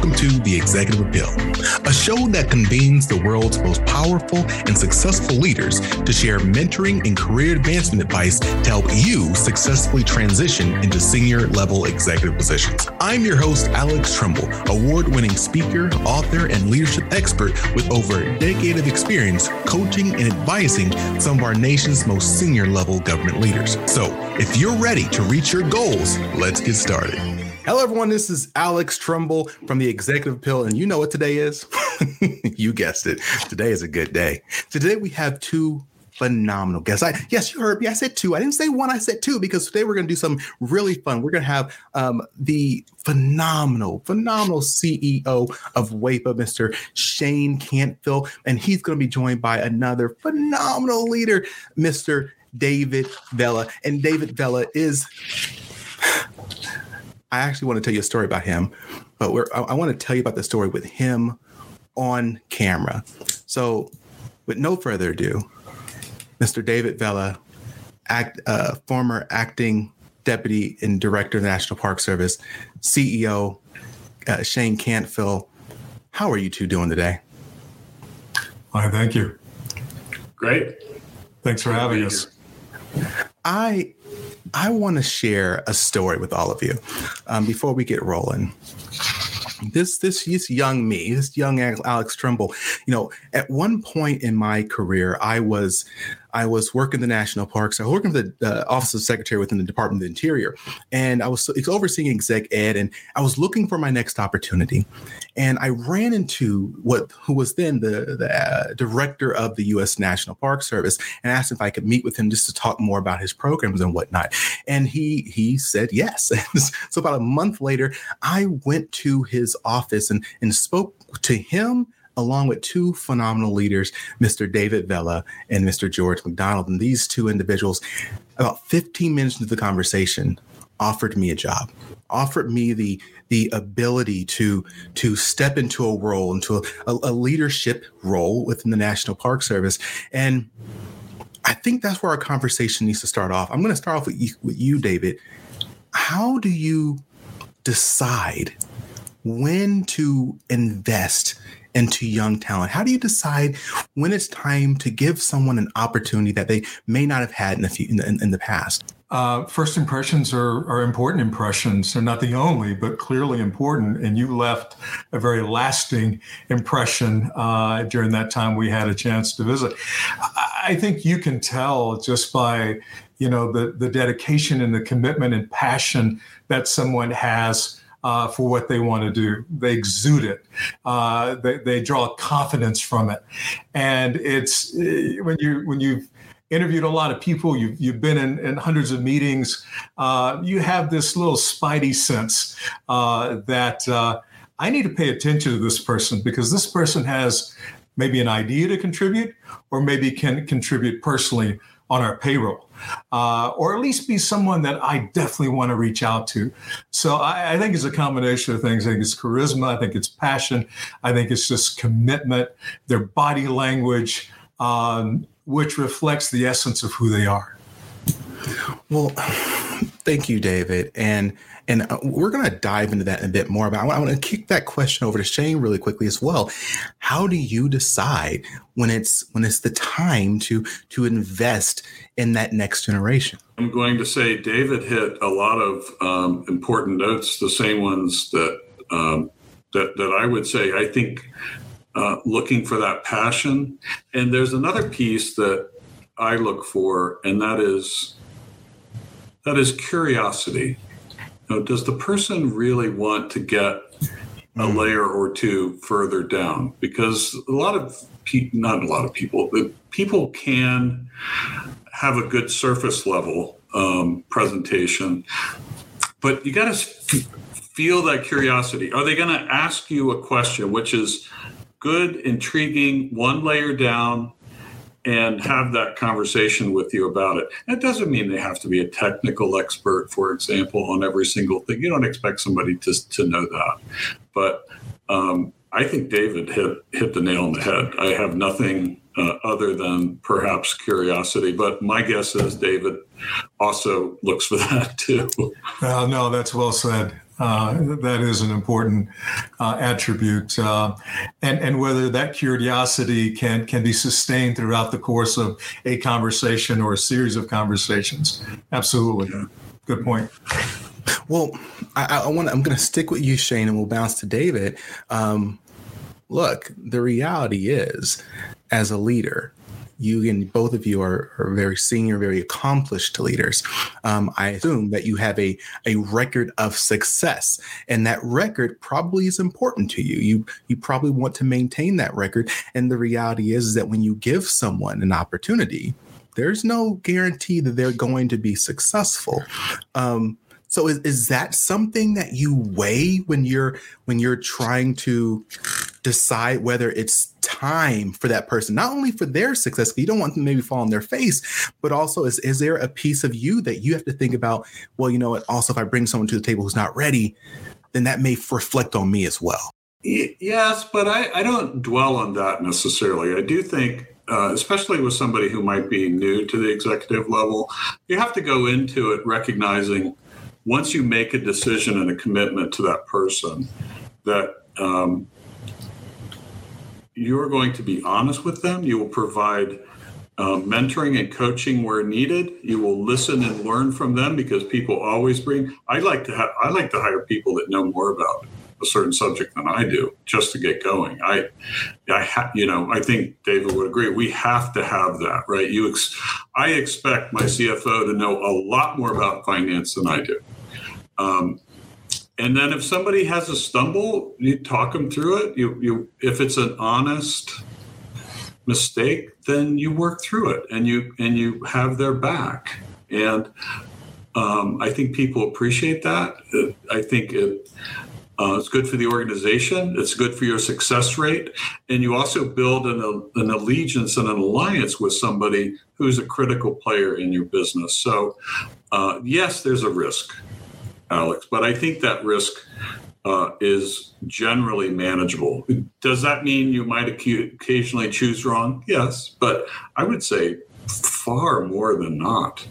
welcome to The Executive Appeal, a show that convenes the world's most powerful and successful leaders to share mentoring and career advancement advice to help you successfully transition into senior level executive positions. I'm your host, Alex Trumbull, award winning speaker, author, and leadership expert with over a decade of experience coaching and advising some of our nation's most senior level government leaders. So, if you're ready to reach your goals, let's get started. Hello, everyone. This is Alex Trumbull from the Executive Appeal, and you know what today is? you guessed it. Today is a good day. Today we have two phenomenal guests. I yes, you heard me. I said two. I didn't say one. I said two because today we're going to do something really fun. We're going to have um, the phenomenal, phenomenal CEO of WAEPA, Mr. Shane Canfield, and he's going to be joined by another phenomenal leader, Mr. David Vela. And David Vela is I actually want to tell you a story about him, but I, I want to tell you about the story with him on camera. So, with no further ado, Mr. David Vela, act, uh, former acting deputy and director of the National Park Service, CEO uh, Shane Canfield. How are you two doing today? Hi, thank you. Great. Thanks for having us. I I want to share a story with all of you um, before we get rolling. This this this young me, this young Alex Trumbull, you know, at one point in my career, I was I was working the national parks. I was working for the uh, office of secretary within the Department of the Interior, and I was overseeing exec ed, and I was looking for my next opportunity, and I ran into what who was then the the uh, director of the U.S. National Park Service, and asked if I could meet with him just to talk more about his programs and whatnot, and he he said yes. so about a month later, I went to his office and and spoke to him along with two phenomenal leaders, Mr. David Vela and Mr. George McDonald. And these two individuals, about 15 minutes into the conversation, offered me a job, offered me the the ability to to step into a role, into a, a leadership role within the National Park Service. And I think that's where our conversation needs to start off. I'm going to start off with you, with you David. How do you decide when to invest into young talent? How do you decide when it's time to give someone an opportunity that they may not have had in the few, in, the, in the past? Uh, first impressions are, are important impressions. They're not the only, but clearly important. And you left a very lasting impression uh, during that time we had a chance to visit. I think you can tell just by, you know, the, the dedication and the commitment and passion that someone has uh, for what they want to do. They exude it. Uh, they, they draw confidence from it, and it's eh, when you when you've interviewed a lot of people, you've, you've been in, in hundreds of meetings, uh, you have this little spidey sense uh, that uh, I need to pay attention to this person because this person has maybe an idea to contribute or maybe can contribute personally on our payroll uh, or at least be someone that I definitely want to reach out to. So I, I, think it's a combination of things. I think it's charisma. I think it's passion. I think it's just commitment, their body language, um, which reflects the essence of who they are. Well, thank you, David. And and uh, we're going to dive into that a bit more. But I want to kick that question over to Shane really quickly as well. How do you decide when it's when it's the time to to invest in that next generation? I'm going to say David hit a lot of um, important notes, the same ones that um, that that I would say. I think uh, looking for that passion, and there's another piece that I look for, and that is that is curiosity know, does the person really want to get a hmm. layer or two further down? Because a lot of people, not a lot of people, but people can have a good surface level um, presentation, but you got to feel that curiosity. Are they going to ask you a question which is good, intriguing, one layer down? And have that conversation with you about it. It doesn't mean they have to be a technical expert, for example, on every single thing. You don't expect somebody to, to know that. But um, I think David hit, hit the nail on the head. I have nothing uh, other than perhaps curiosity, but my guess is David also looks for that too. Well, no, that's well said. Uh, that is an important uh, attribute, uh, and and whether that curiosity can can be sustained throughout the course of a conversation or a series of conversations. Absolutely, good point. Well, I, I want. I'm going to stick with you, Shane, and we'll bounce to David. Um, look, the reality is, as a leader, you and both of you are, are very senior, very accomplished leaders. Um, I assume that you have a, a record of success, and that record probably is important to you. You you probably want to maintain that record. And the reality is, is that when you give someone an opportunity, there's no guarantee that they're going to be successful. Um, so is, is that something that you weigh when you're when you're trying to decide whether it's time for that person, not only for their success, you don't want them to maybe fall on their face, but also is, is there a piece of you that you have to think about, well, you know what, also if I bring someone to the table who's not ready, then that may reflect on me as well. Yes, but I, I don't dwell on that necessarily. I do think uh, especially with somebody who might be new to the executive level, you have to go into it recognizing once you make a decision and a commitment to that person, that um, you're going to be honest with them. You will provide uh, mentoring and coaching where needed. You will listen and learn from them because people always bring. I like to have. I like to hire people that know more about a certain subject than I do just to get going. I, I ha, you know, I think David would agree. We have to have that, right? You, ex, I expect my CFO to know a lot more about finance than I do. Um, and then if somebody has a stumble, you talk them through it. You, you, if it's an honest mistake, then you work through it and you and you have their back. And um, I think people appreciate that. I think it, uh, it's good for the organization. It's good for your success rate, and you also build an, an allegiance and an alliance with somebody who's a critical player in your business. So, uh, yes, there's a risk. Alex, but I think that risk uh, is generally manageable. Does that mean you might occasionally choose wrong? Yes, but I would say far more than not.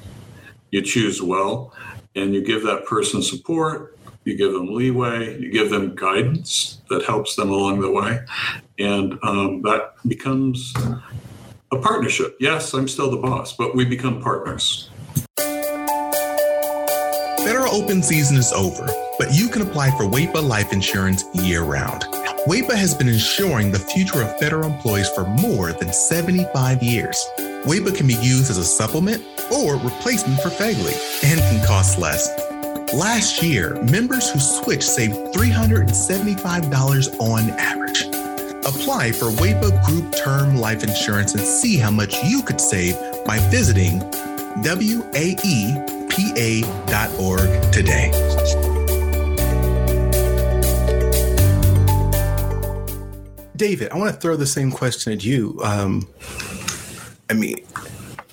You choose well and you give that person support, you give them leeway, you give them guidance that helps them along the way, and um, that becomes a partnership. Yes, I'm still the boss, but we become partners. Federal open season is over, but you can apply for WAEPA life insurance year round. WAEPA has been insuring the future of federal employees for more than 75 years. WAEPA can be used as a supplement or replacement for FEGLI and can cost less. Last year, members who switched saved $375 on average. Apply for WAEPA Group Term Life Insurance and see how much you could save by visiting WAE pa.org today. David, I want to throw the same question at you. Um, I mean,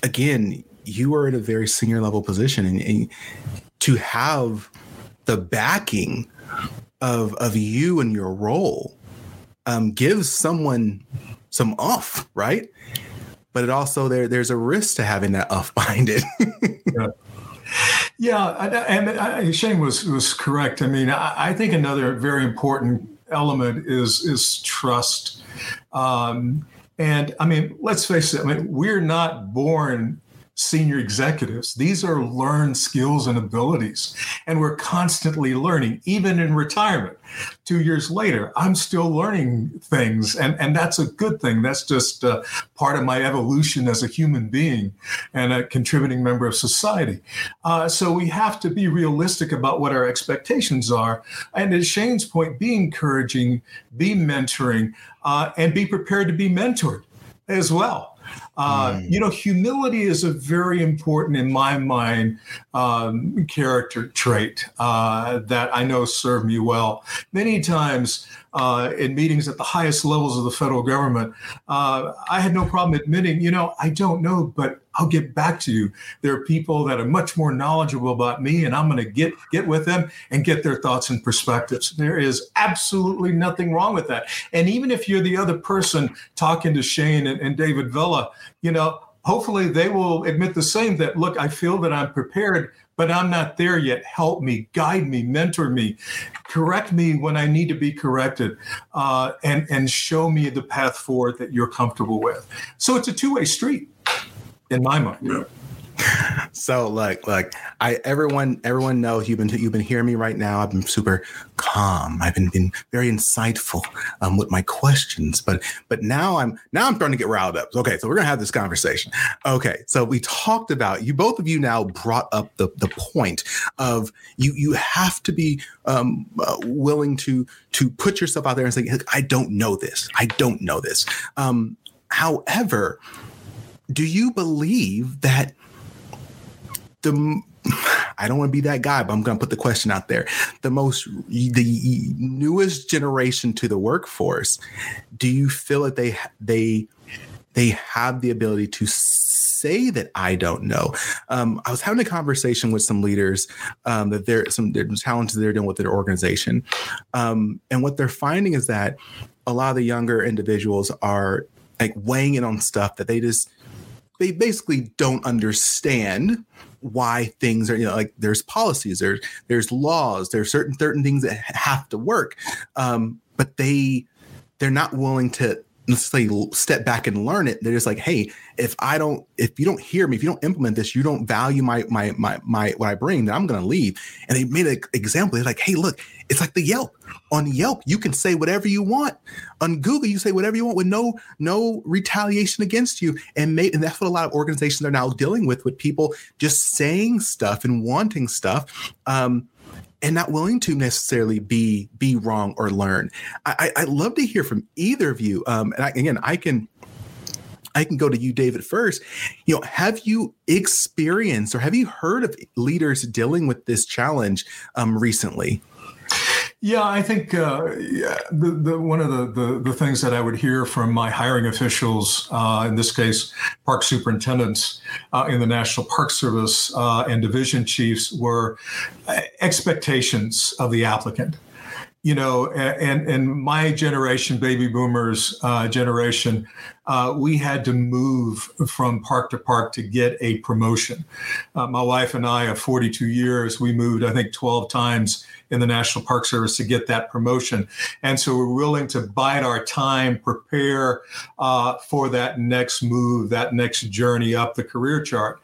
again, you are at a very senior level position, and, and to have the backing of of you and your role um, gives someone some off, right? But it also there there's a risk to having that off behind it. yeah. Yeah, and Shane was was correct. I mean, I think another very important element is is trust. Um, and I mean, let's face it. I mean, we're not born senior executives. These are learned skills and abilities. And we're constantly learning, even in retirement. Two years later, I'm still learning things. And, and that's a good thing. That's just uh, part of my evolution as a human being and a contributing member of society. Uh, so we have to be realistic about what our expectations are. And as Shane's point, be encouraging, be mentoring, uh, and be prepared to be mentored as well. Uh, mm. You know, humility is a very important, in my mind, um, character trait uh, that I know served me well. Many times uh, in meetings at the highest levels of the federal government, uh, I had no problem admitting, you know, I don't know, but I'll get back to you. There are people that are much more knowledgeable about me, and I'm going to get get with them and get their thoughts and perspectives. There is absolutely nothing wrong with that. And even if you're the other person talking to Shane and, and David Vela, you know, hopefully they will admit the same that, look, I feel that I'm prepared, but I'm not there yet. Help me, guide me, mentor me, correct me when I need to be corrected, uh, and, and show me the path forward that you're comfortable with. So it's a two way street in my mind. Yeah. So like like I everyone everyone knows you've been you've been hearing me right now. I've been super calm. I've been been very insightful um, with my questions. But but now I'm now I'm starting to get riled up. Okay, so we're gonna have this conversation. Okay, so we talked about you both of you now brought up the the point of you you have to be um, uh, willing to to put yourself out there and say I don't know this. I don't know this. Um, however, do you believe that the I don't want to be that guy, but I'm going to put the question out there. The most, the newest generation to the workforce, do you feel that they they they have the ability to say that I don't know? Um, I was having a conversation with some leaders um, that there some challenges they're dealing with their organization, um, and what they're finding is that a lot of the younger individuals are like weighing in on stuff that they just they basically don't understand why things are you know like there's policies there's there's laws there's certain certain things that have to work. Um, but they they're not willing to necessarily step back and learn it. They're just like, hey, if I don't, if you don't hear me, if you don't implement this, you don't value my my my my what I bring, then I'm gonna leave. And they made an example. They're like, hey, look, it's like the Yelp. On Yelp, you can say whatever you want. On Google, you say whatever you want with no no retaliation against you. And made and that's what a lot of organizations are now dealing with, with people just saying stuff and wanting stuff. Um, and not willing to necessarily be be wrong or learn. I, I love to hear from either of you. Um, and I, again, I can I can go to you, David, first. You know, have you experienced or have you heard of leaders dealing with this challenge um, recently? Yeah, I think uh, yeah, the, the, one of the, the, the, things that I would hear from my hiring officials, uh, in this case, park superintendents uh, in the National Park Service uh, and division chiefs, were uh, expectations of the applicant you know, and and my generation, baby boomers uh, generation, uh, we had to move from park to park to get a promotion. Uh, my wife and I, of 42 years, we moved, I think, 12 times in the National Park Service to get that promotion, and so we're willing to bide our time, prepare uh, for that next move, that next journey up the career chart.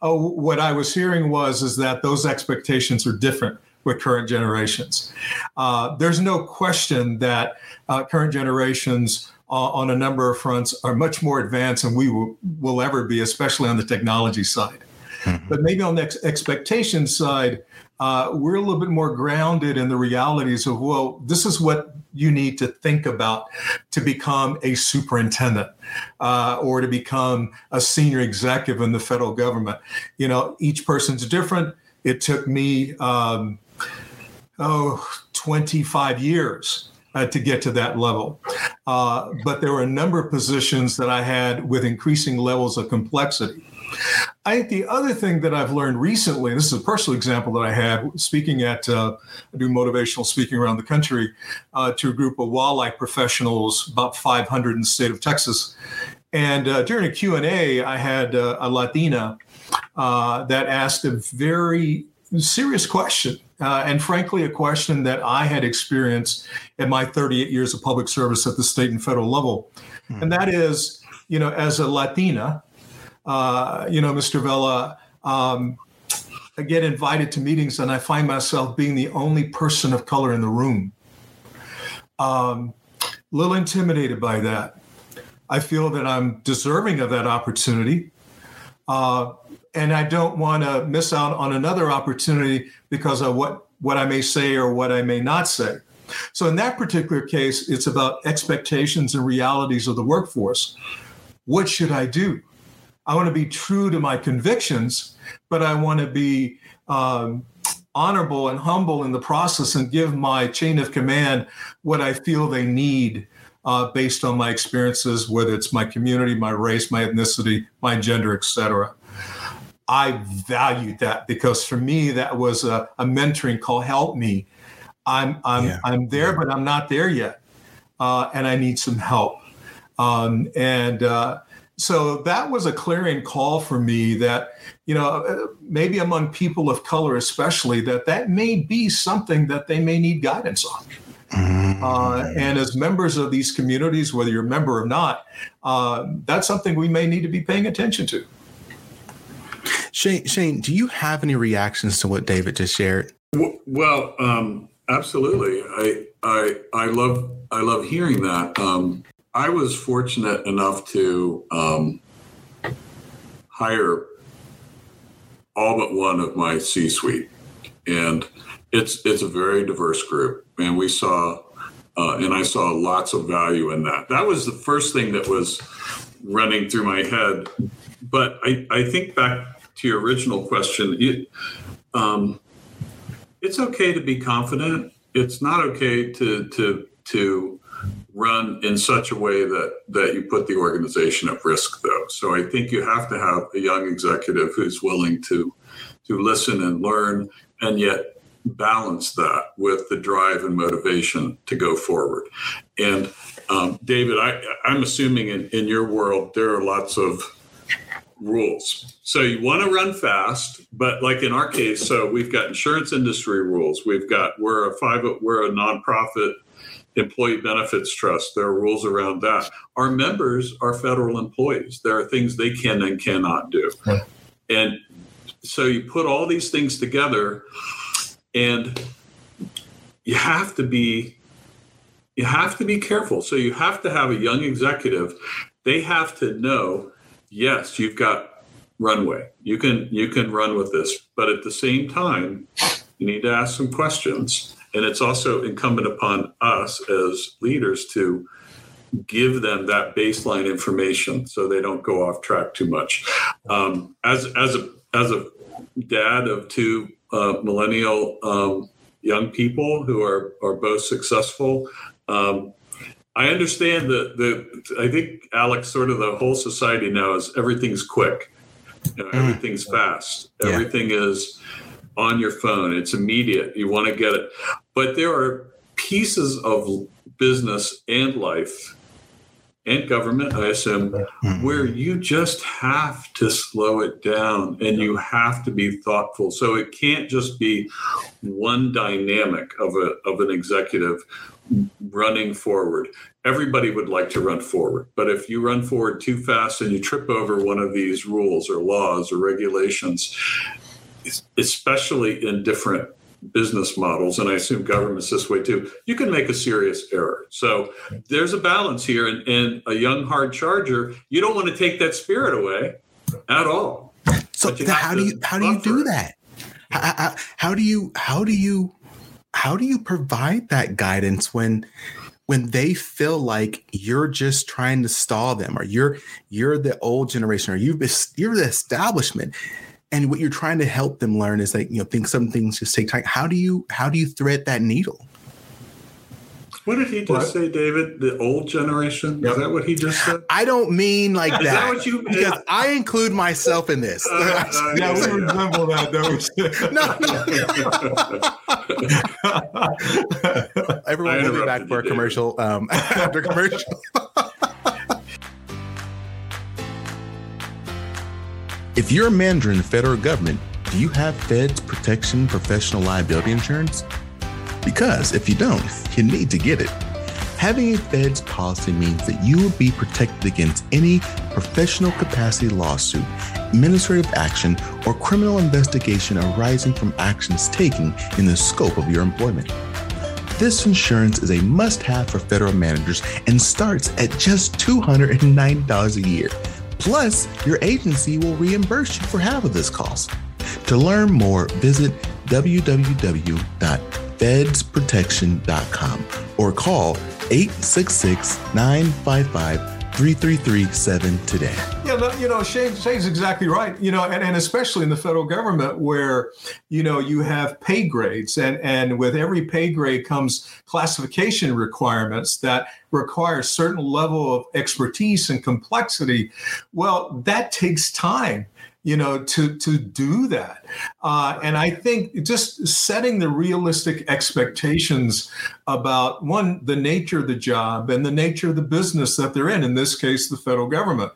Uh, what I was hearing was is that those expectations are different with current generations. Uh, there's no question that uh, current generations uh, on a number of fronts are much more advanced than we will, will ever be, especially on the technology side. Mm-hmm. But maybe on the ex- expectation side, uh, we're a little bit more grounded in the realities of, well, this is what you need to think about to become a superintendent uh, or to become a senior executive in the federal government. You know, each person's different. It took me um, oh, 25 years uh, to get to that level. Uh, but there were a number of positions that I had with increasing levels of complexity. I think the other thing that I've learned recently, this is a personal example that I had speaking at, uh, I do motivational speaking around the country uh, to a group of wildlife professionals, about 500 in the state of Texas. And uh, during a Q&A, I had uh, a Latina uh, that asked a very serious question uh, and frankly, a question that I had experienced in my 38 years of public service at the state and federal level. Hmm. And that is, you know, as a Latina, uh, you know, Mr. Vela, um, I get invited to meetings and I find myself being the only person of color in the room. Um, a little intimidated by that. I feel that I'm deserving of that opportunity. Uh, and I don't want to miss out on another opportunity because of what, what I may say or what I may not say. So, in that particular case, it's about expectations and realities of the workforce. What should I do? I want to be true to my convictions, but I want to be um, honorable and humble in the process and give my chain of command what I feel they need uh, based on my experiences, whether it's my community, my race, my ethnicity, my gender, etc. I valued that because for me that was a, a mentoring call. Help me. I'm I'm yeah. I'm there, but I'm not there yet, uh, and I need some help. Um, and uh, so that was a clearing call for me that you know maybe among people of color especially that that may be something that they may need guidance on mm. uh, and as members of these communities whether you're a member or not uh, that's something we may need to be paying attention to shane shane do you have any reactions to what david just shared? Well um, absolutely. I i i love i love hearing that. Um, I was fortunate enough to um, hire all but one of my C-suite, and it's it's a very diverse group, and we saw, uh, and I saw lots of value in that. That was the first thing that was running through my head. But I, I think back to your original question, um, it's okay to be confident. It's not okay to to to run in such a way that that you put the organization at risk though so i think you have to have a young executive who's willing to to listen and learn and yet balance that with the drive and motivation to go forward and um, david I, i'm assuming in, in your world there are lots of rules so you want to run fast but like in our case so we've got insurance industry rules we've got we're a five we're a nonprofit employee benefits trust. There are rules around that. Our members are federal employees. There are things they can and cannot do. Right. And so you put all these things together and you have to be you have to be careful. So you have to have a young executive. They have to know, yes, you've got runway. You can you can run with this, but at the same time, you need to ask some questions and it's also incumbent upon us as leaders to give them that baseline information so they don't go off track too much. Um, as as a as a dad of two uh, millennial um, young people who are are both successful. Um, I understand that the I think Alex sort of the whole society now is everything's quick, you know, mm. everything's fast, yeah. everything is on your phone. It's immediate. You want to get it. But there are pieces of business and life and government, I assume, mm-hmm. where you just have to slow it down and you have to be thoughtful. So it can't just be one dynamic of a of an executive running forward. Everybody would like to run forward, but if you run forward too fast and you trip over one of these rules or laws or regulations, especially in different business models, and I assume governments this way too, you can make a serious error. So there's a balance here. And, and a young hard charger, you don't want to take that spirit away at all. So how do you how do you do that? How, how, how do you how do you how do you provide that guidance when when they feel like you're just trying to stall them or you're you're the old generation or you've you're the establishment and what you're trying to help them learn is that you know think some things just take time. How do you how do you thread that needle what did he just what? say, David? The old generation? Yep. Is that what he just said? I don't mean like that. Is that what you mean? Because I include myself in this. Uh, uh, yeah, we resemble that, don't we? no, no. Everyone will be back for a commercial um, after commercial. If you're a manager in the federal government, do you have Feds Protection Professional Liability Insurance? Because if you don't, you need to get it. Having a Feds policy means that you will be protected against any professional capacity lawsuit, administrative action, or criminal investigation arising from actions taken in the scope of your employment. This insurance is a must have for federal managers and starts at just $290 a year. Plus, your agency will reimburse you for half of this cost. To learn more, visit www.fedsprotection.com or call 866 955 3337 today. Yeah, you know, Shane, Shane's exactly right. You know, and, and especially in the federal government where, you know, you have pay grades and, and with every pay grade comes classification requirements that require a certain level of expertise and complexity. Well, that takes time you know, to to do that. Uh, and I think just setting the realistic expectations about one, the nature of the job and the nature of the business that they're in. In this case, the federal government,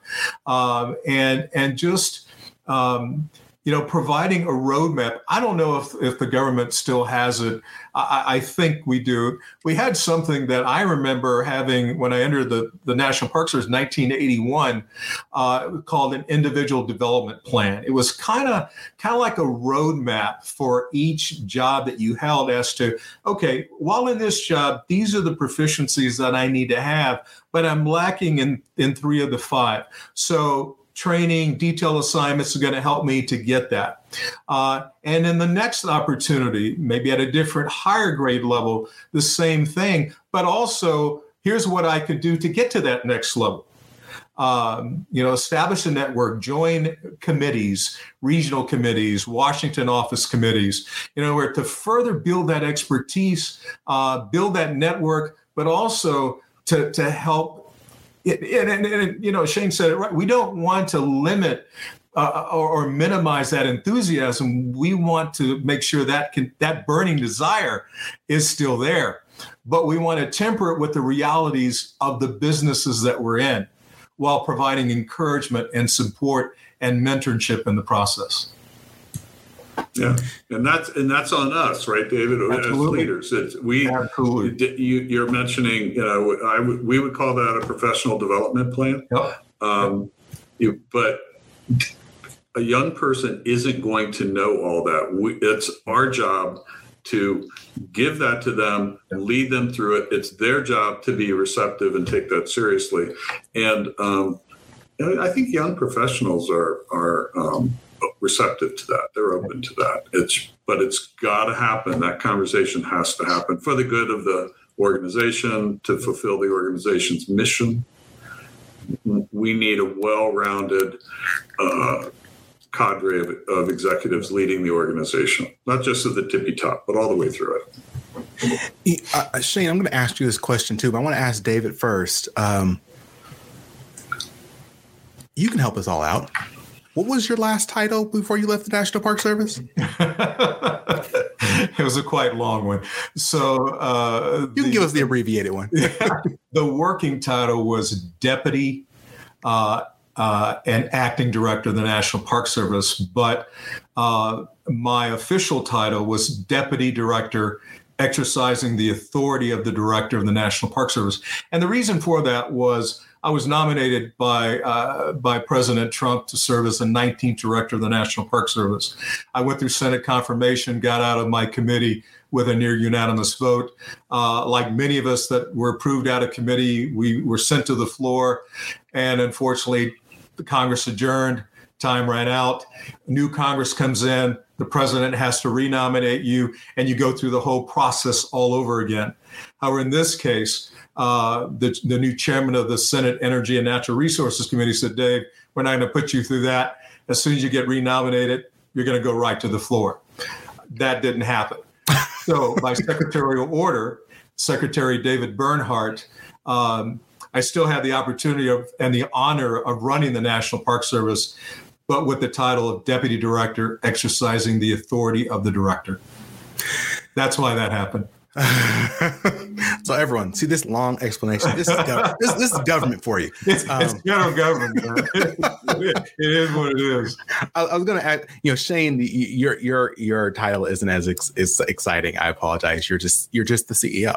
um, and and just. Um, you know, providing a roadmap. I don't know if, if the government still has it. I, I, think we do. We had something that I remember having when I entered the, the National Park Service in 1981 uh, called an individual development plan. It was kind of kind of like a roadmap for each job that you held as to, okay, while in this job, these are the proficiencies that I need to have, but I'm lacking in, in three of the five. So training, detailed assignments are going to help me to get that. Uh, and in the next opportunity, maybe at a different higher grade level, the same thing, but also here's what I could do to get to that next level. Um, you know, establish a network, join committees, regional committees, Washington office committees, you know, where to further build that expertise, uh, build that network, but also to, to help and, and, you know, Shane said it right. We don't want to limit uh, or, or, minimize that enthusiasm. We want to make sure that can, that burning desire is still there, but we want to temper it with the realities of the businesses that we're in, while providing encouragement and support and mentorship in the process. Yeah, and that's and that's on us, right, David? Absolutely. As leaders, it's, we Absolutely. You, you're mentioning, you know, I would we would call that a professional development plan. Yep. Um, you, but a young person isn't going to know all that. We, it's our job to give that to them lead them through it. It's their job to be receptive and take that seriously. And um, I think young professionals are are um, receptive to that. They're open to that. It's but it's got to happen. That conversation has to happen for the good of the organization to fulfill the organization's mission. We need a well-rounded uh, cadre of, of, executives leading the organization, not just at the tippy top, but all the way through it. Uh, Shane, I'm going to ask you this question too, but I want to ask David first. Um, you can help us all out. What was your last title before you left the National Park Service? it was a quite long one. So uh, you can the, give us the abbreviated one. the working title was Deputy uh, uh, and Acting Director of the National Park Service, but uh, my official title was Deputy Director exercising the authority of the director of the National Park Service. And the reason for that was I was nominated by uh, by President Trump to serve as the 19th director of the National Park Service. I went through Senate confirmation, got out of my committee with a near unanimous vote. Uh, like many of us that were approved out of committee, we were sent to the floor, and unfortunately, the Congress adjourned. Time ran out. New Congress comes in. The president has to renominate you, and you go through the whole process all over again. However, in this case, uh, the, the new chairman of the Senate Energy and Natural Resources Committee said, Dave, we're not going to put you through that. As soon as you get renominated, you're going to go right to the floor. That didn't happen. So, by secretarial order, Secretary David Bernhardt, um, I still have the opportunity of, and the honor of running the National Park Service, but with the title of Deputy Director, exercising the authority of the director. That's why that happened. so everyone, see this long explanation. This is, gov- this, this, is government for you. It's, um, it's federal government. it is what it is. I, I was going to add, you know, Shane, your your your title isn't as ex- is exciting. I apologize. You're just you're just the CEO.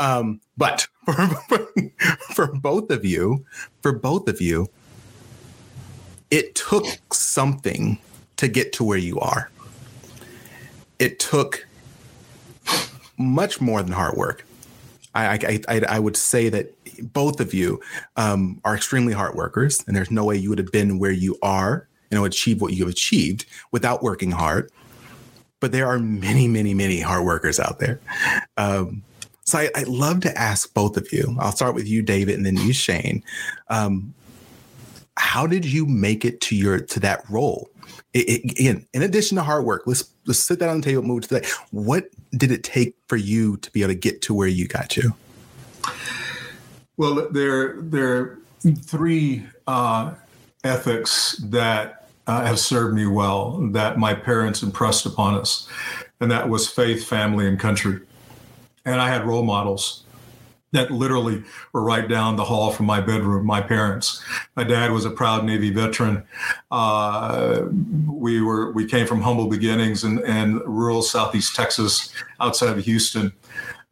Um, but for, for both of you, for both of you, it took something to get to where you are. It took much more than hard work. I, I, I, I would say that both of you um, are extremely hard workers, and there's no way you would have been where you are and you know, achieve what you have achieved without working hard. But there are many, many, many hard workers out there. Um, so I, would love to ask both of you. I'll start with you, David, and then you, Shane. Um, how did you make it to your to that role? It, it, in addition to hard work, let's let's sit that on the table. Move to that. What did it take for you to be able to get to where you got to? Well, there there are three uh, ethics that uh, have served me well that my parents impressed upon us, and that was faith, family, and country. And I had role models that literally were right down the hall from my bedroom. My parents. My dad was a proud Navy veteran. Uh, we were we came from humble beginnings in, in rural Southeast Texas, outside of Houston,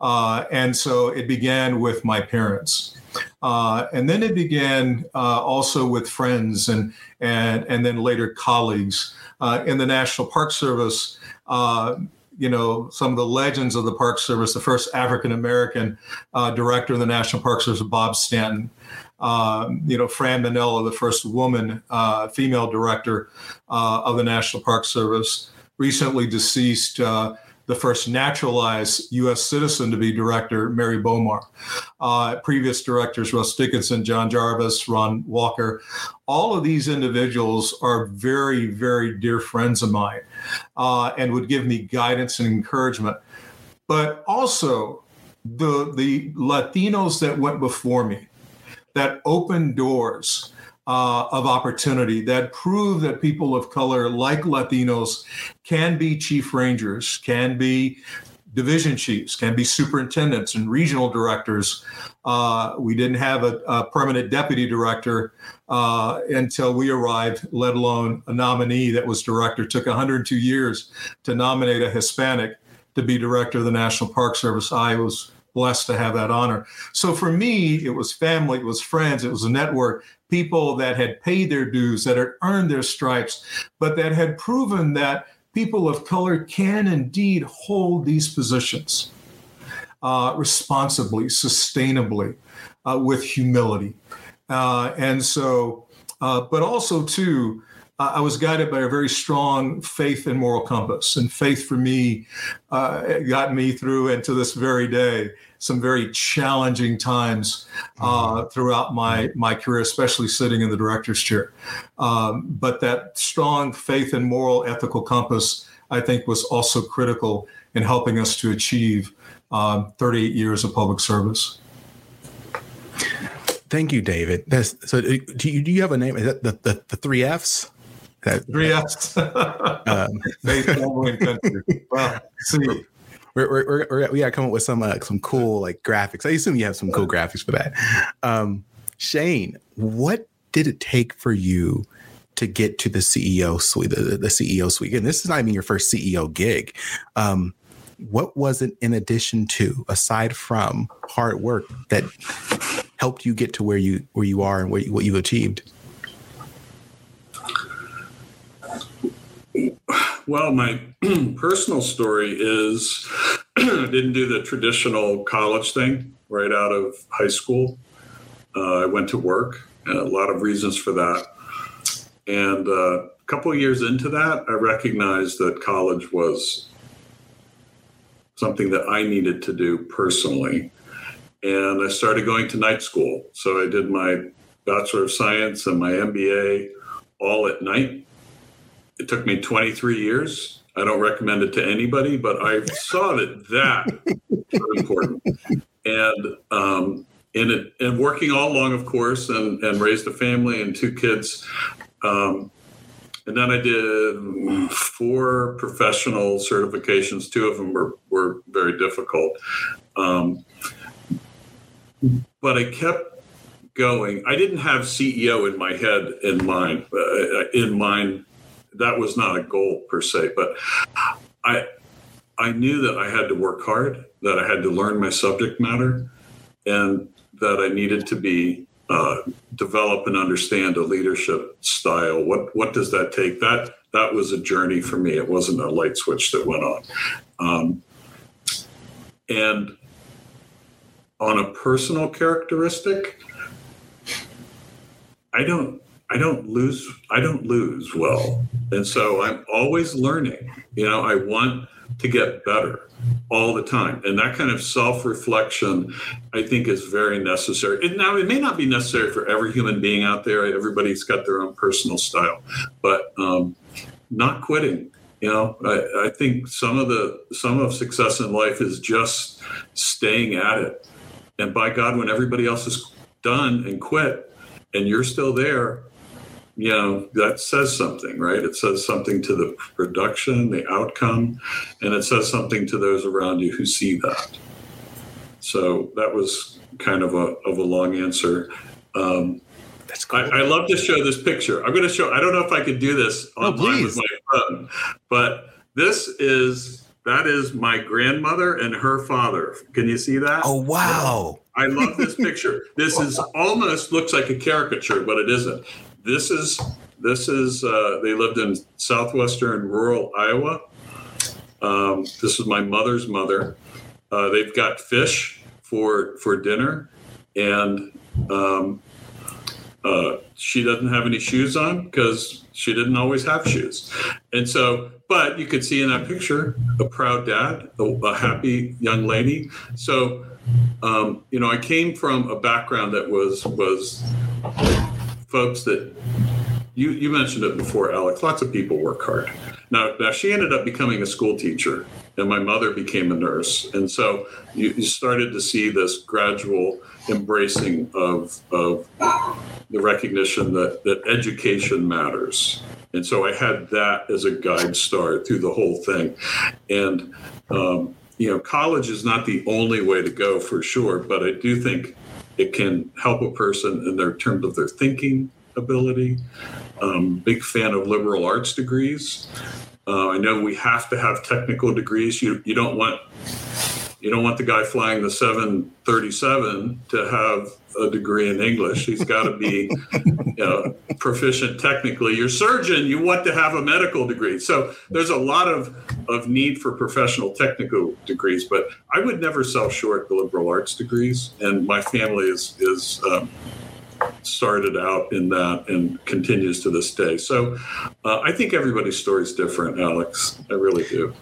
uh, and so it began with my parents. Uh, and then it began uh, also with friends and and and then later colleagues uh, in the National Park Service. You know, some of the legends of the Park Service. The first African American uh, director of the National Park Service, Bob Stanton. Um, you know, Fran Mainella, the first woman, uh, female director uh, of the National Park Service, recently deceased uh, the first naturalized U.S. citizen to be director, Mary Bomar. Uh, previous directors, Russ Dickenson, John Jarvis, Ron Walker. All of these individuals are very, very dear friends of mine uh, and would give me guidance and encouragement. But also, the, the Latinos that went before me, that opened doors uh, of opportunity that prove that people of color, like Latinos, can be chief rangers, can be division chiefs, can be superintendents and regional directors. Uh, we didn't have a, a permanent deputy director uh, until we arrived, let alone a nominee that was director. It took 102 years to nominate a Hispanic to be director of the National Park Service. I was blessed to have that honor. So for me, it was family, it was friends, it was a network, people that had paid their dues, that had earned their stripes, but that had proven that people of color can indeed hold these positions uh, responsibly, sustainably, uh, with humility. Uh, and so, uh, but also, too, I was guided by a very strong faith and moral compass. And faith for me uh, got me through and to this very day some very challenging times uh, mm-hmm. throughout my, my career, especially sitting in the director's chair. Um, but that strong faith and moral ethical compass, I think, was also critical in helping us to achieve um, 38 years of public service. Thank you, David. That's, so, uh, do you, do you have a name? Is that the, the, the three Fs? That, three Fs. um, Faith, family, and country. Well, see, we're, we're, we're, we got to come up with some uh, some cool like graphics. I assume you have some cool graphics for that. Um, Shane, what did it take for you to get to the CEO suite, the, the CEO suite? And this is not even your first CEO gig. Um, what was it in addition to, aside from hard work, that helped you get to where you where you are and what you, what you achieved? Well, my personal story is I didn't do the traditional college thing right out of high school. Uh, I went to work, a lot of reasons for that. And uh, a couple of years into that, I recognized that college was something that I needed to do personally. And I started going to night school. So I did my Bachelor of Science and my MBA all at night it took me 23 years. I don't recommend it to anybody, but I saw that that was important. And um, in it, and working all along, of course, and, and raised a family and two kids. Um, and then I did four professional certifications. Two of them were, were very difficult. Um, but I kept going. I didn't have CEO in my head in mind, uh, in mind that was not a goal per se, but I I knew that I had to work hard, that I had to learn my subject matter, and that I needed to be uh, develop and understand a leadership style. What what does that take? That that was a journey for me. It wasn't a light switch that went on. Um, and on a personal characteristic, I don't I don't lose I don't lose well. And so I'm always learning. You know, I want to get better all the time. And that kind of self-reflection I think is very necessary. And now it may not be necessary for every human being out there. Everybody's got their own personal style. But um, not quitting. You know, I, I think some of the some of success in life is just staying at it. And by God, when everybody else is done and quit and you're still there, you know that says something right it says something to the production the outcome and it says something to those around you who see that so that was kind of a of a long answer um, that's cool. I, I, love to show this picture. I'm going to show. I don't know if I could do this oh, online with my phone, but this is that is my grandmother and her father. Can you see that? Oh wow! I love this picture. This is almost looks like a caricature, but it isn't. This is this is uh, they lived in southwestern rural Iowa. Um, this is my mother's mother. Uh, they've got fish for for dinner, and um, uh, she doesn't have any shoes on because she didn't always have shoes, and so. But you could see in that picture a proud dad, a, a happy young lady. So, um, you know, I came from a background that was was folks that you you mentioned it before, Alex. Lots of people work hard. Now, now she ended up becoming a school teacher, and my mother became a nurse, and so you, you started to see this gradual embracing of of the recognition that that education matters. And so I had that as a guide star through the whole thing, and. Um, you know, college is not the only way to go for sure, but I do think it can help a person in their terms of their thinking ability. Um, big fan of liberal arts degrees. Uh, I know we have to have technical degrees. You you don't want you don't want the guy flying the 737 to have a degree in English. He's got to be you know, proficient technically. Your surgeon, you want to have a medical degree. So there's a lot of, of need for professional technical degrees, but I would never sell short the liberal arts degrees. And my family is, is um, started out in that and continues to this day. So uh, I think everybody's story is different, Alex. I really do.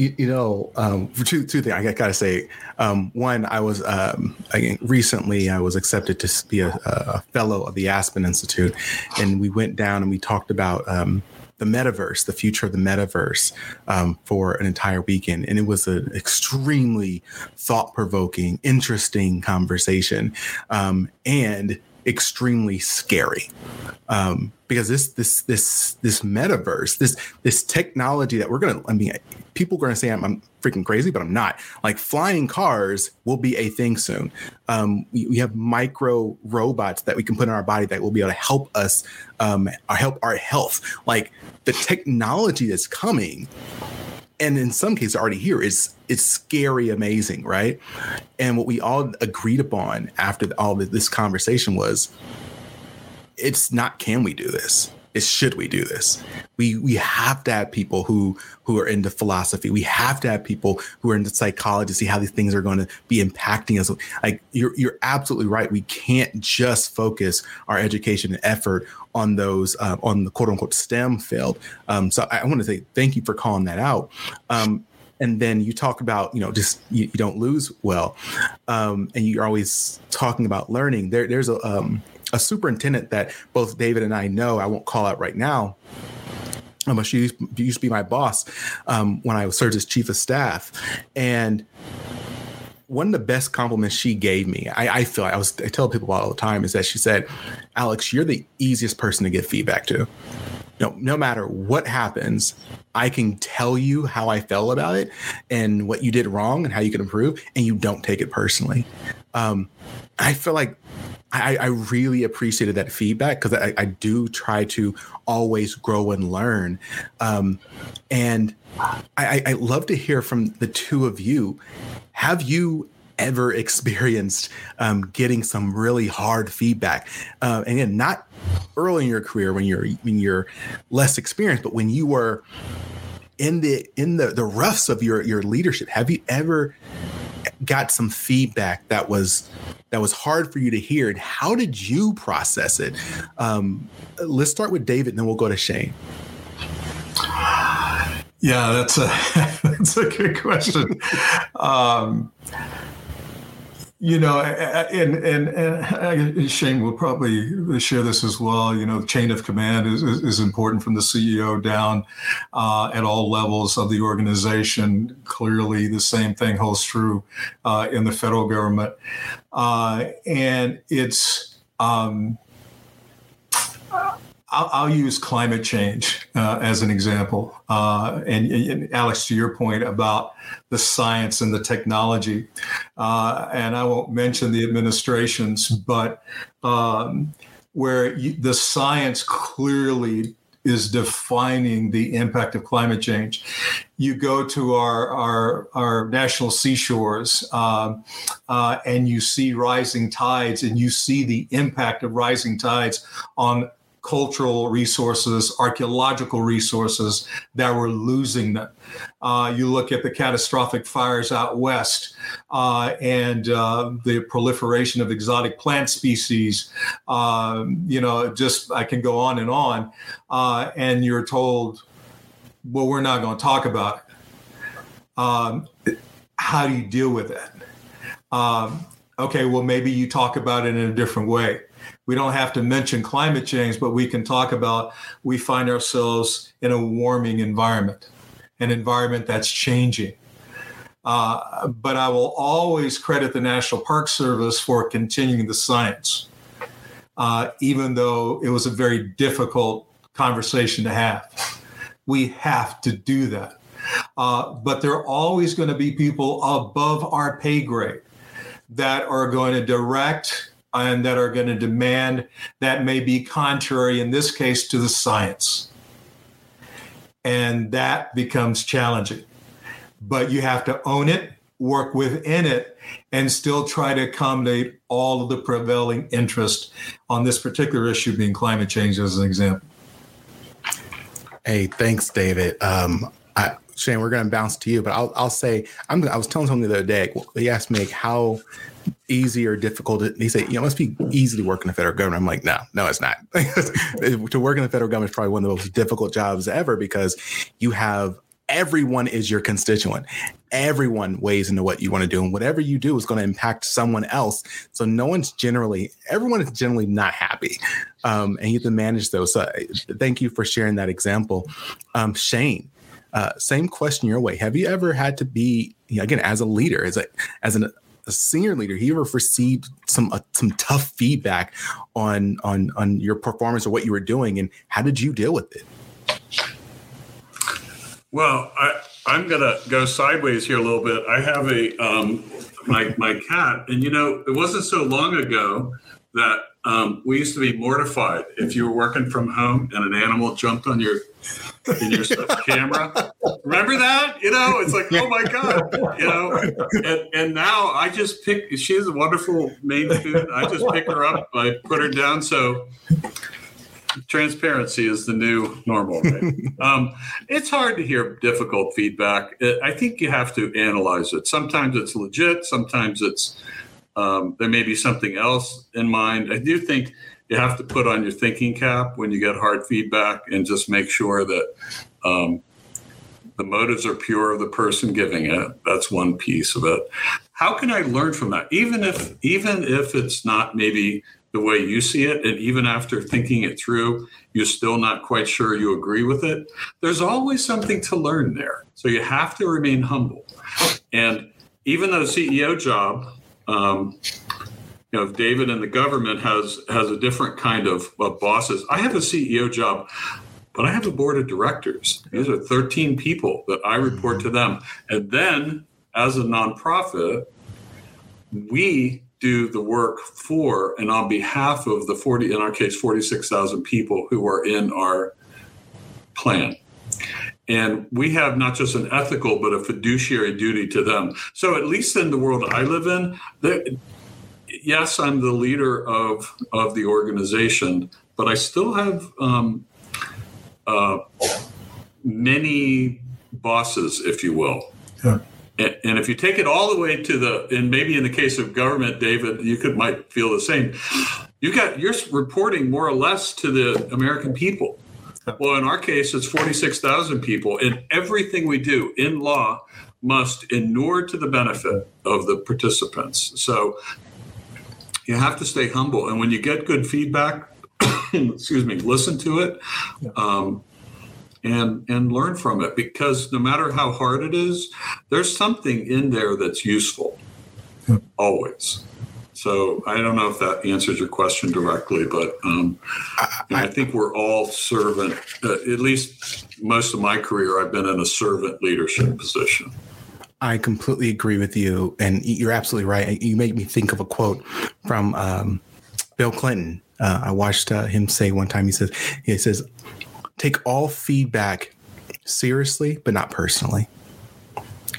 You, you know, um, two two things, I got to say. Um, one, I was um, recently I was accepted to be a, a, fellow of the Aspen Institute, and we went down and we talked about um, the metaverse, the future of the metaverse, um, for an entire weekend, and it was an extremely thought-provoking, interesting conversation, um, and extremely scary um, because this this this this metaverse this this technology that we're gonna i mean people are gonna say i'm, I'm freaking crazy but i'm not. Like flying cars will be a thing soon. Um, we, we, have micro robots that we can put in our body that will be able to help us um, help our health. Like the technology that's coming and in some cases already here is it's scary amazing right? And what we all agreed upon after all this conversation was it's not can we do this it's should we do this we we have to have people who who are into philosophy we have to have people who are into psychology to see how these things are going to be impacting us like you're you're absolutely right we can't just focus our education and effort on those uh, on the quote unquote STEM field. Um, so I, I want to say thank you for calling that out. Um, and then you talk about you know just you, you don't lose well, um, and you're always talking about learning. There, there's a um, a superintendent that both David and I know. I won't call out right now. Um, but she used, to be my boss um, when I served as chief of staff, and one of the best compliments she gave me, I, I feel I was I tell people about all the time is that she said, Alex, you're the easiest person to give feedback to. No, no matter what happens, I can tell you how I felt about it and what you did wrong and how you can improve, and you don't take it personally. Um, I feel like I, I, really appreciated that feedback because I, I, do try to always grow and learn. Um, and I, I love to hear from the two of you have you ever experienced um, getting some really hard feedback? Uh, and again, not early in your career when you're when you're less experienced, but when you were in the in the the roughs of your your leadership, have you ever got some feedback that was that was hard for you to hear and how did you process it um, let's start with david and then we'll go to shane yeah, that's a that's a good question. Um, you know, and and and Shane will probably share this as well. You know, chain of command is, is important from the CEO down uh, at all levels of the organization. Clearly, the same thing holds true uh, in the federal government, uh, and it's. Um, I'll, I'll, use climate change uh, as an example. Uh, and, and, Alex, to your point about the science and the technology, uh, and I won't mention the administrations, but um, where you, the science clearly is defining the impact of climate change. You go to our our, our national seashores um, uh, and you see rising tides, and you see the impact of rising tides on cultural resources, archaeological resources that we're losing them. Uh, you look at the catastrophic fires out west uh, and uh, the proliferation of exotic plant species. Um, you know, just I can go on and on. Uh, and you're told, well, we're not going to talk about it. Um, how do you deal with it? Um, okay, well, maybe you talk about it in a different way we don't have to mention climate change, but we can talk about we find ourselves in a warming environment, an environment that's changing. Uh, but I will always credit the National Park Service for continuing the science, uh, even though it was a very difficult conversation to have. We have to do that. Uh, but there are always going to be people above our pay grade that are going to direct and that are going to demand that may be contrary, in this case, to the science. And that becomes challenging. But you have to own it, work within it, and still try to accommodate all of the prevailing interest on this particular issue, being climate change, as an example. Hey, thanks, David. Um, I, Shane, we're going to bounce to you, but I'll, I'll say I'm, I was telling someone the other day. He asked me how easy or difficult. He said, you know, it must be easy to work in the federal government. I'm like, no, no, it's not. to work in the federal government is probably one of the most difficult jobs ever because you have everyone is your constituent. Everyone weighs into what you want to do, and whatever you do is going to impact someone else. So no one's generally, everyone is generally not happy, um, and you have to manage those. So thank you for sharing that example, um, Shane. Uh, same question your way. Have you ever had to be you know, again as a leader, as a as an a senior leader, he ever received some uh, some tough feedback on on on your performance or what you were doing, and how did you deal with it? Well, I, I'm to go sideways here a little bit. I have a um, my my cat, and you know, it wasn't so long ago that um, we used to be mortified if you were working from home and an animal jumped on your in your camera. Remember that? You know, it's like, oh my god, you know. And, and now I just pick. She's a wonderful Maine Coon. I just pick her up. I put her down. So transparency is the new normal. Right? um, it's hard to hear difficult feedback. I think you have to analyze it. Sometimes it's legit. Sometimes it's um, there may be something else in mind. I do think you have to put on your thinking cap when you get hard feedback and just make sure that um, the motives are pure of the person giving it. That's one piece of it. How can I learn from that? Even if even if it's not maybe the way you see it, and even after thinking it through, you're still not quite sure you agree with it. There's always something to learn there. So you have to remain humble. And even though CEO job, um, you know, if David and the government has has a different kind of, of bosses. I have a CEO job, but I have a board of directors. These are 13 people that I report to them. And then as a nonprofit, we do the work for and on behalf of the 40, in our case, 46,000 people who are in our plan. And we have not just an ethical, but a fiduciary duty to them. So, at least in the world I live in, yes, I'm the leader of of the organization, but I still have um, uh, many bosses, if you will. Yeah. And, and if you take it all the way to the, and maybe in the case of government, David, you could might feel the same. You got you're reporting more or less to the American people. Well, in our case, it's 46,000 people, and everything we do in law must inure to the benefit of the participants. So you have to stay humble. And when you get good feedback, excuse me, listen to it um, and and learn from it because no matter how hard it is, there's something in there that's useful. Always. So I don't know if that answers your question directly, but um, I, think we're all servant. Uh, at least most of my career, I've been in a servant leadership position. I completely agree with you, and you're absolutely right. You make me think of a quote from um, Bill Clinton. Uh, I watched uh, him say one time. He says, "He says, take all feedback seriously, but not personally.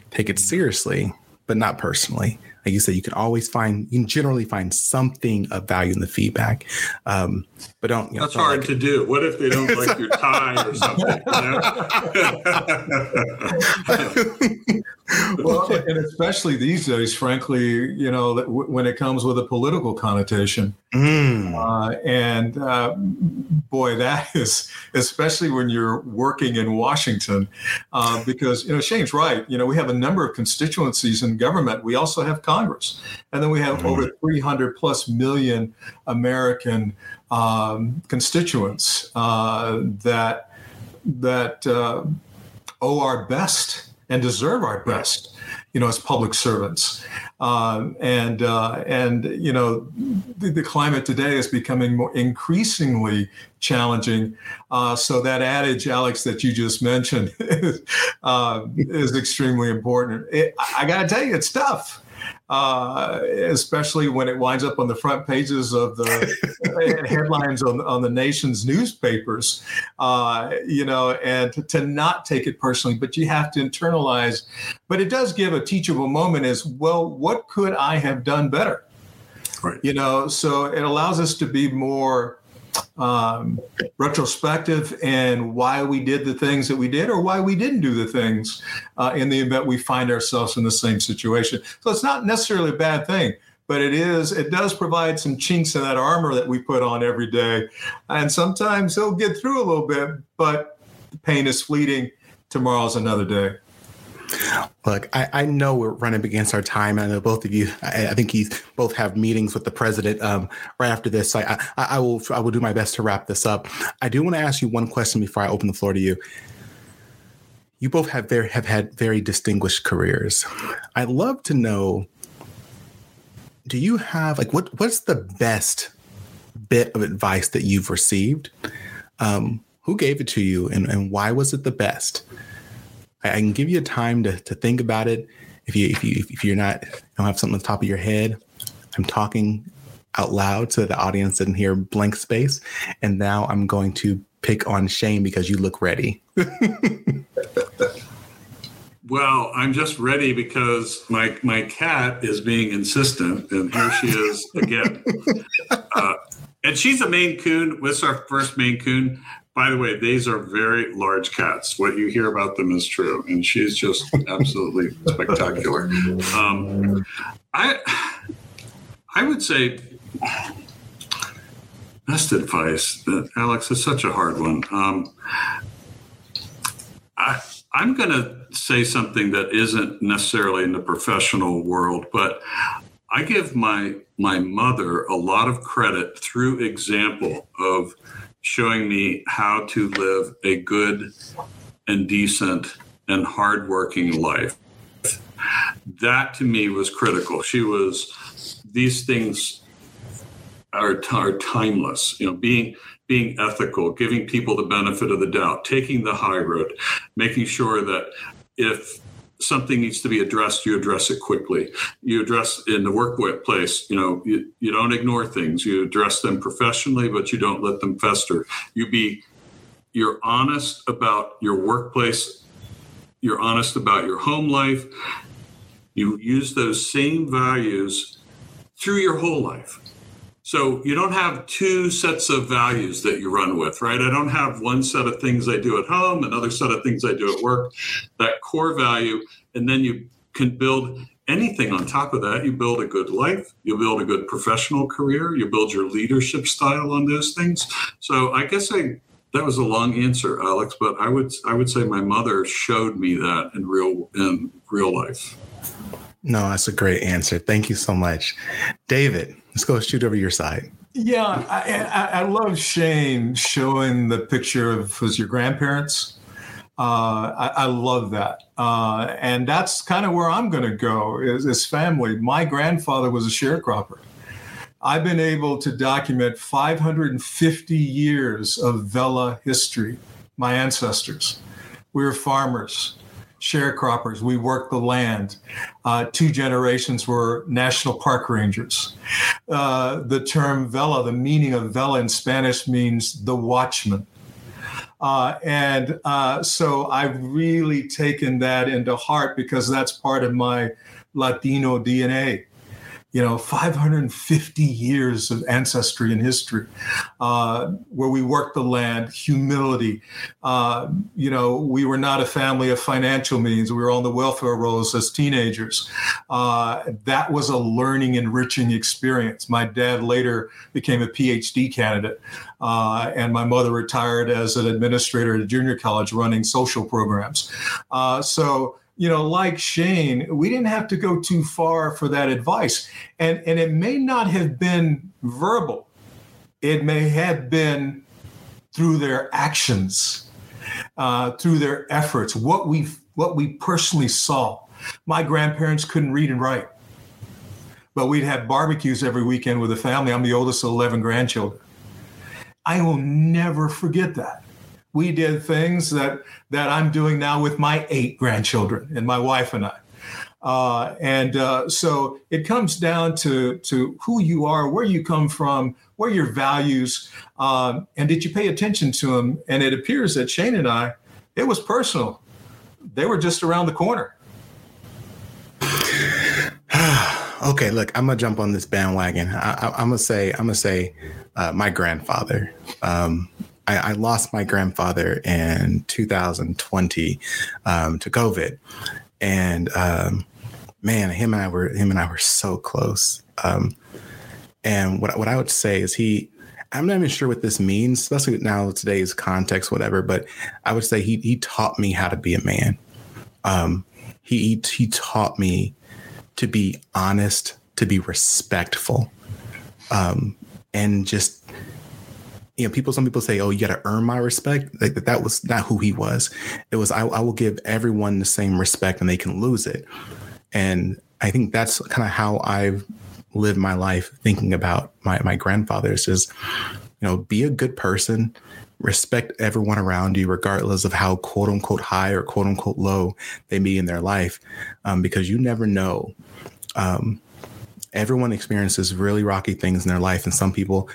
Take it seriously, but not personally." Like you said, you can always find, you can generally find something of value in the feedback. Um, but don't, you know, that's hard like, to do. What if they don't like your tie or something? Well, and especially these days, frankly, you know, when it comes with a political connotation. Mm. Uh, and uh, boy, that is, especially when you're working in Washington, uh, because, you know, Shane's right. You know, we have a number of constituencies in government. We also have Congress. And then we have mm. over 300 plus million American um, constituents uh, that, that uh, owe our best and deserve our best, you know, as public servants. Um, and uh, and you know, the, the, climate today is becoming more increasingly challenging. Uh, so that adage, Alex, that you just mentioned, is, uh, is extremely important. It, I got to tell you, it's tough uh, especially when it winds up on the front pages of the headlines on, on the nation's newspapers, uh, you know, and to, to, not take it personally, but you have to internalize. But it does give a teachable moment as well, what could I have done better? Right. You know, so it allows us to be more um, retrospective and why we did the things that we did or why we didn't do the things uh, in the event we find ourselves in the same situation. So it's not necessarily a bad thing, but it is it does provide some chinks in that armor that we put on every day, and sometimes it'll get through a little bit, but the pain is fleeting. Tomorrow's another day. Look, I, I, know we're running against our time. I know both of you. I, I think you both have meetings with the president um, right after this. So I, I, I, will. I will do my best to wrap this up. I do want to ask you one question before I open the floor to you. You both have very have had very distinguished careers. I'd love to know. Do you have like what? What's the best bit of advice that you've received? Um, who gave it to you, and, and why was it the best? I, can give you a time to, to think about it. If you if you if you're not don't have something on the top of your head, I'm talking out loud so the audience didn't hear blank space. And now I'm going to pick on Shane because you look ready. well, I'm just ready because my my cat is being insistent, and here she is again. Uh, and she's a Maine Coon. What's our first Maine Coon? By the way, these are very large cats. What you hear about them is true, and she's just absolutely spectacular. Um, I I would say best advice. Alex is such a hard one. Um, I I'm going to say something that isn't necessarily in the professional world, but I give my my mother a lot of credit through example of showing me how to live a good and decent and hardworking life. That to me was critical. She was, these things are, are timeless, you know, being, being ethical, giving people the benefit of the doubt, taking the high road, making sure that if something needs to be addressed, you address it quickly. You address in the workplace, you know, you, you don't ignore things. You address them professionally, but you don't let them fester. You be you're honest about your workplace, you're honest about your home life. You use those same values through your whole life. So you don't have two sets of values that you run with, right? I don't have one set of things I do at home, another set of things I do at work. That core value, and then you can build anything on top of that. You build a good life, you build a good professional career, you build your leadership style on those things. So I guess I that was a long answer, Alex, but I would I would say my mother showed me that in real in real life. No, that's a great answer. Thank you so much. David, let's go shoot over your side. Yeah, I, I, I love Shane showing the picture of was your grandparents. Uh, I, I, love that, uh, and that's kind of where I'm going to go is, is family. My grandfather was a sharecropper, I've been able to document 550 years of Vela history, my ancestors. We were farmers, sharecroppers. We worked the land. Uh, two generations were national park rangers. Uh, the term Vela, the meaning of Vela in Spanish means the watchman. Uh, and uh, so I've really taken that into heart because that's part of my Latino DNA you know 550 years of ancestry and history uh, where we worked the land humility uh, you know we were not a family of financial means. We were on the welfare rolls as teenagers. Uh, that was a learning enriching experience. My dad later became a phd candidate uh, and my mother retired as an administrator at a junior college running social programs. Uh, so you know, like Shane, we didn't have to go too far for that advice. And, and it may not have been verbal, it may have been through their actions, uh, through their efforts, what we what we personally saw. My grandparents couldn't read and write, but we'd have barbecues every weekend with the family. I'm the oldest of 11 grandchildren. I will never forget that we did things that that I'm doing now with my eight grandchildren and my wife and I. Uh, and uh, so it comes down to to who you are, where you come from, where your values, um, and did you pay attention to them? And it appears that Shane and I, it was personal. They were just around the corner. okay, look, I'm gonna jump on this bandwagon. I, am gonna say, I'm gonna say, uh, my grandfather. Um, I, I lost my grandfather in 2020 um, to COVID, and um, man, him and I were him and I were so close. Um, and what what I would say is he. I'm not even sure what this means, especially now today's context, whatever. But I would say he he taught me how to be a man. Um, he he, taught me to be honest, to be respectful, um, and just you know, people, some people say, oh, you got to earn my respect. Like that was not who he was. It was, I, I will give everyone the same respect and they can lose it. And I think that's kind of how I've lived my life thinking about my, my grandfather is you know, be a good person, respect everyone around you, regardless of how quote unquote high or quote unquote low they be in their life, um, because you never know. Um, everyone experiences really rocky things in their life, and some people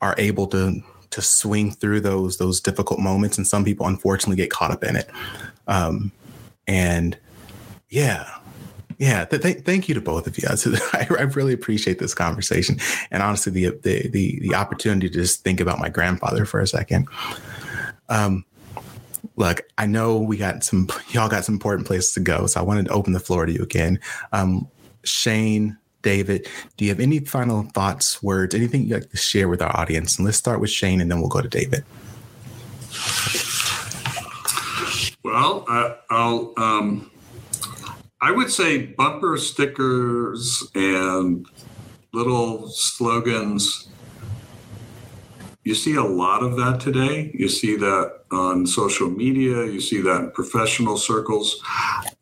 are able to to swing through those those difficult moments and some people unfortunately get caught up in it. Um, and yeah yeah th- th- thank you to both of you I, I, really appreciate this conversation and honestly the, the the the opportunity to just think about my grandfather for a second. Um look i know we got some y'all got some important places to go so i wanted to open the floor to you again. Um shane David, do you have any final thoughts, words, anything you'd like to share with our audience? And let's start with Shane and then we'll go to David. Well, I, will um, I would say bumper stickers and little slogans. You see a lot of that today. You see that on social media. You see that in professional circles.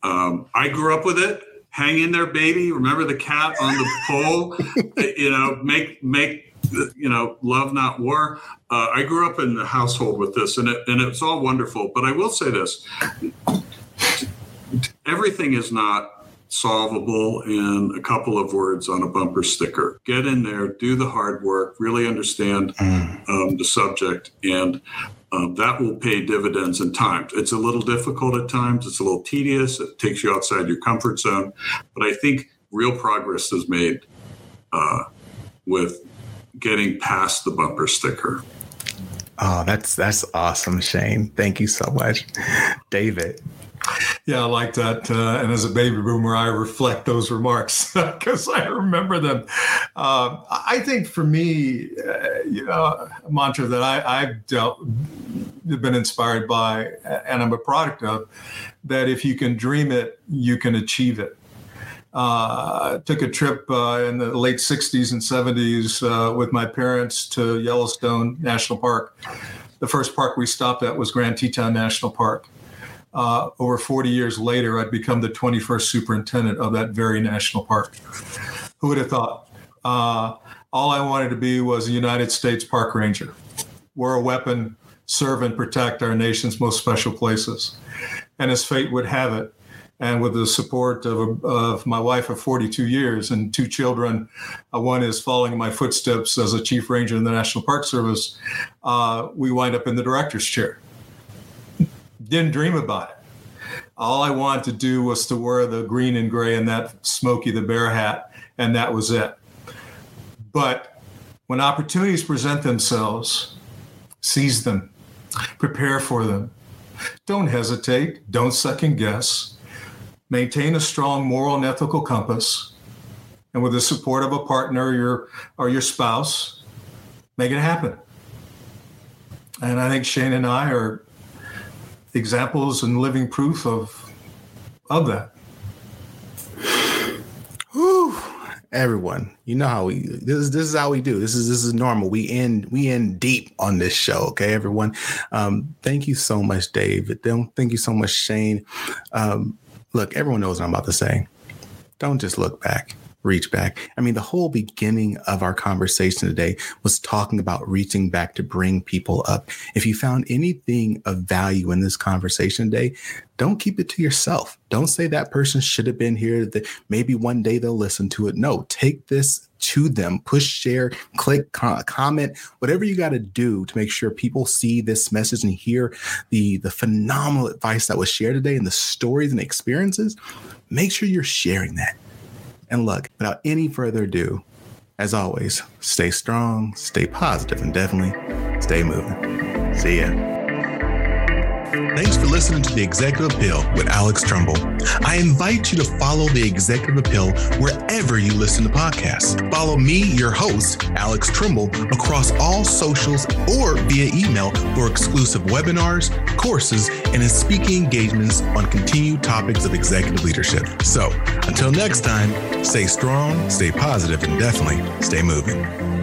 Um, I grew up with it hang in there, baby. Remember the cat on the pole. you know, make make you know love not war. Uh, I grew up in the household with this, and it and it's all wonderful. But I will say this: everything is not solvable in a couple of words on a bumper sticker. Get in there, do the hard work, really understand mm. um, the subject, and that will pay dividends in time. It's a little difficult at times, it's a little tedious, it takes you outside your comfort zone, but I think real progress is made uh, with getting past the bumper sticker. Oh, that's that's awesome, Shane. Thank you so much, David. Yeah, I like that. Uh, and as a baby boomer, I reflect those remarks because I remember them. Uh, I think for me, uh, you know, a mantra that I, have dealt, been inspired by, and I'm a product of, that if you can dream it, you can achieve it. Uh, took a trip uh, in the late 60s and 70s uh, with my parents to Yellowstone National Park. The first park we stopped at was Grand Teton National Park uh, over 40 years later, I'd become the 21st superintendent of that very national park. Who would have thought? Uh, all I wanted to be was a United States Park Ranger, wear a weapon, serve and protect our nation's most special places. And as fate would have it, and with the support of, of my wife of 42 years and two children, uh, one is following in my footsteps as a chief ranger in the National Park Service, uh, we wind up in the director's chair. Didn't dream about it. All I wanted to do was to wear the green and gray and that Smokey the Bear hat, and that was it. But when opportunities present themselves, seize them, prepare for them. Don't hesitate, don't second guess maintain a strong moral and ethical compass, and with the support of a partner or your, or your spouse, make it happen. And I think Shane and I are examples and living proof of, of that. Everyone, you know how we this is this is how we do. This is this is normal. We end we end deep on this show. Okay, everyone. Um, thank you so much, David. Thank you so much, Shane. Um, Look, everyone knows what I'm about to say. Don't just look back, reach back. I mean, the whole beginning of our conversation today was talking about reaching back to bring people up. If you found anything of value in this conversation today, don't keep it to yourself. Don't say that person should have been here, that maybe one day they'll listen to it. No, take this to them, push share, click, comment, whatever you got to do to make sure people see this message and hear the the phenomenal advice that was shared today and the stories and experiences. Make sure you're sharing that. And luck. without any further ado, as always, stay strong, stay positive, and definitely stay moving. See ya. Thanks for listening to The Executive Appeal with Alex Tremble. I invite you to follow The Executive Appeal wherever you listen to podcasts. Follow me, your host, Alex Tremble, across all socials or via email for exclusive webinars, courses, and speaking engagements on continued topics of executive leadership. So until next time, stay strong, stay positive, and definitely stay moving.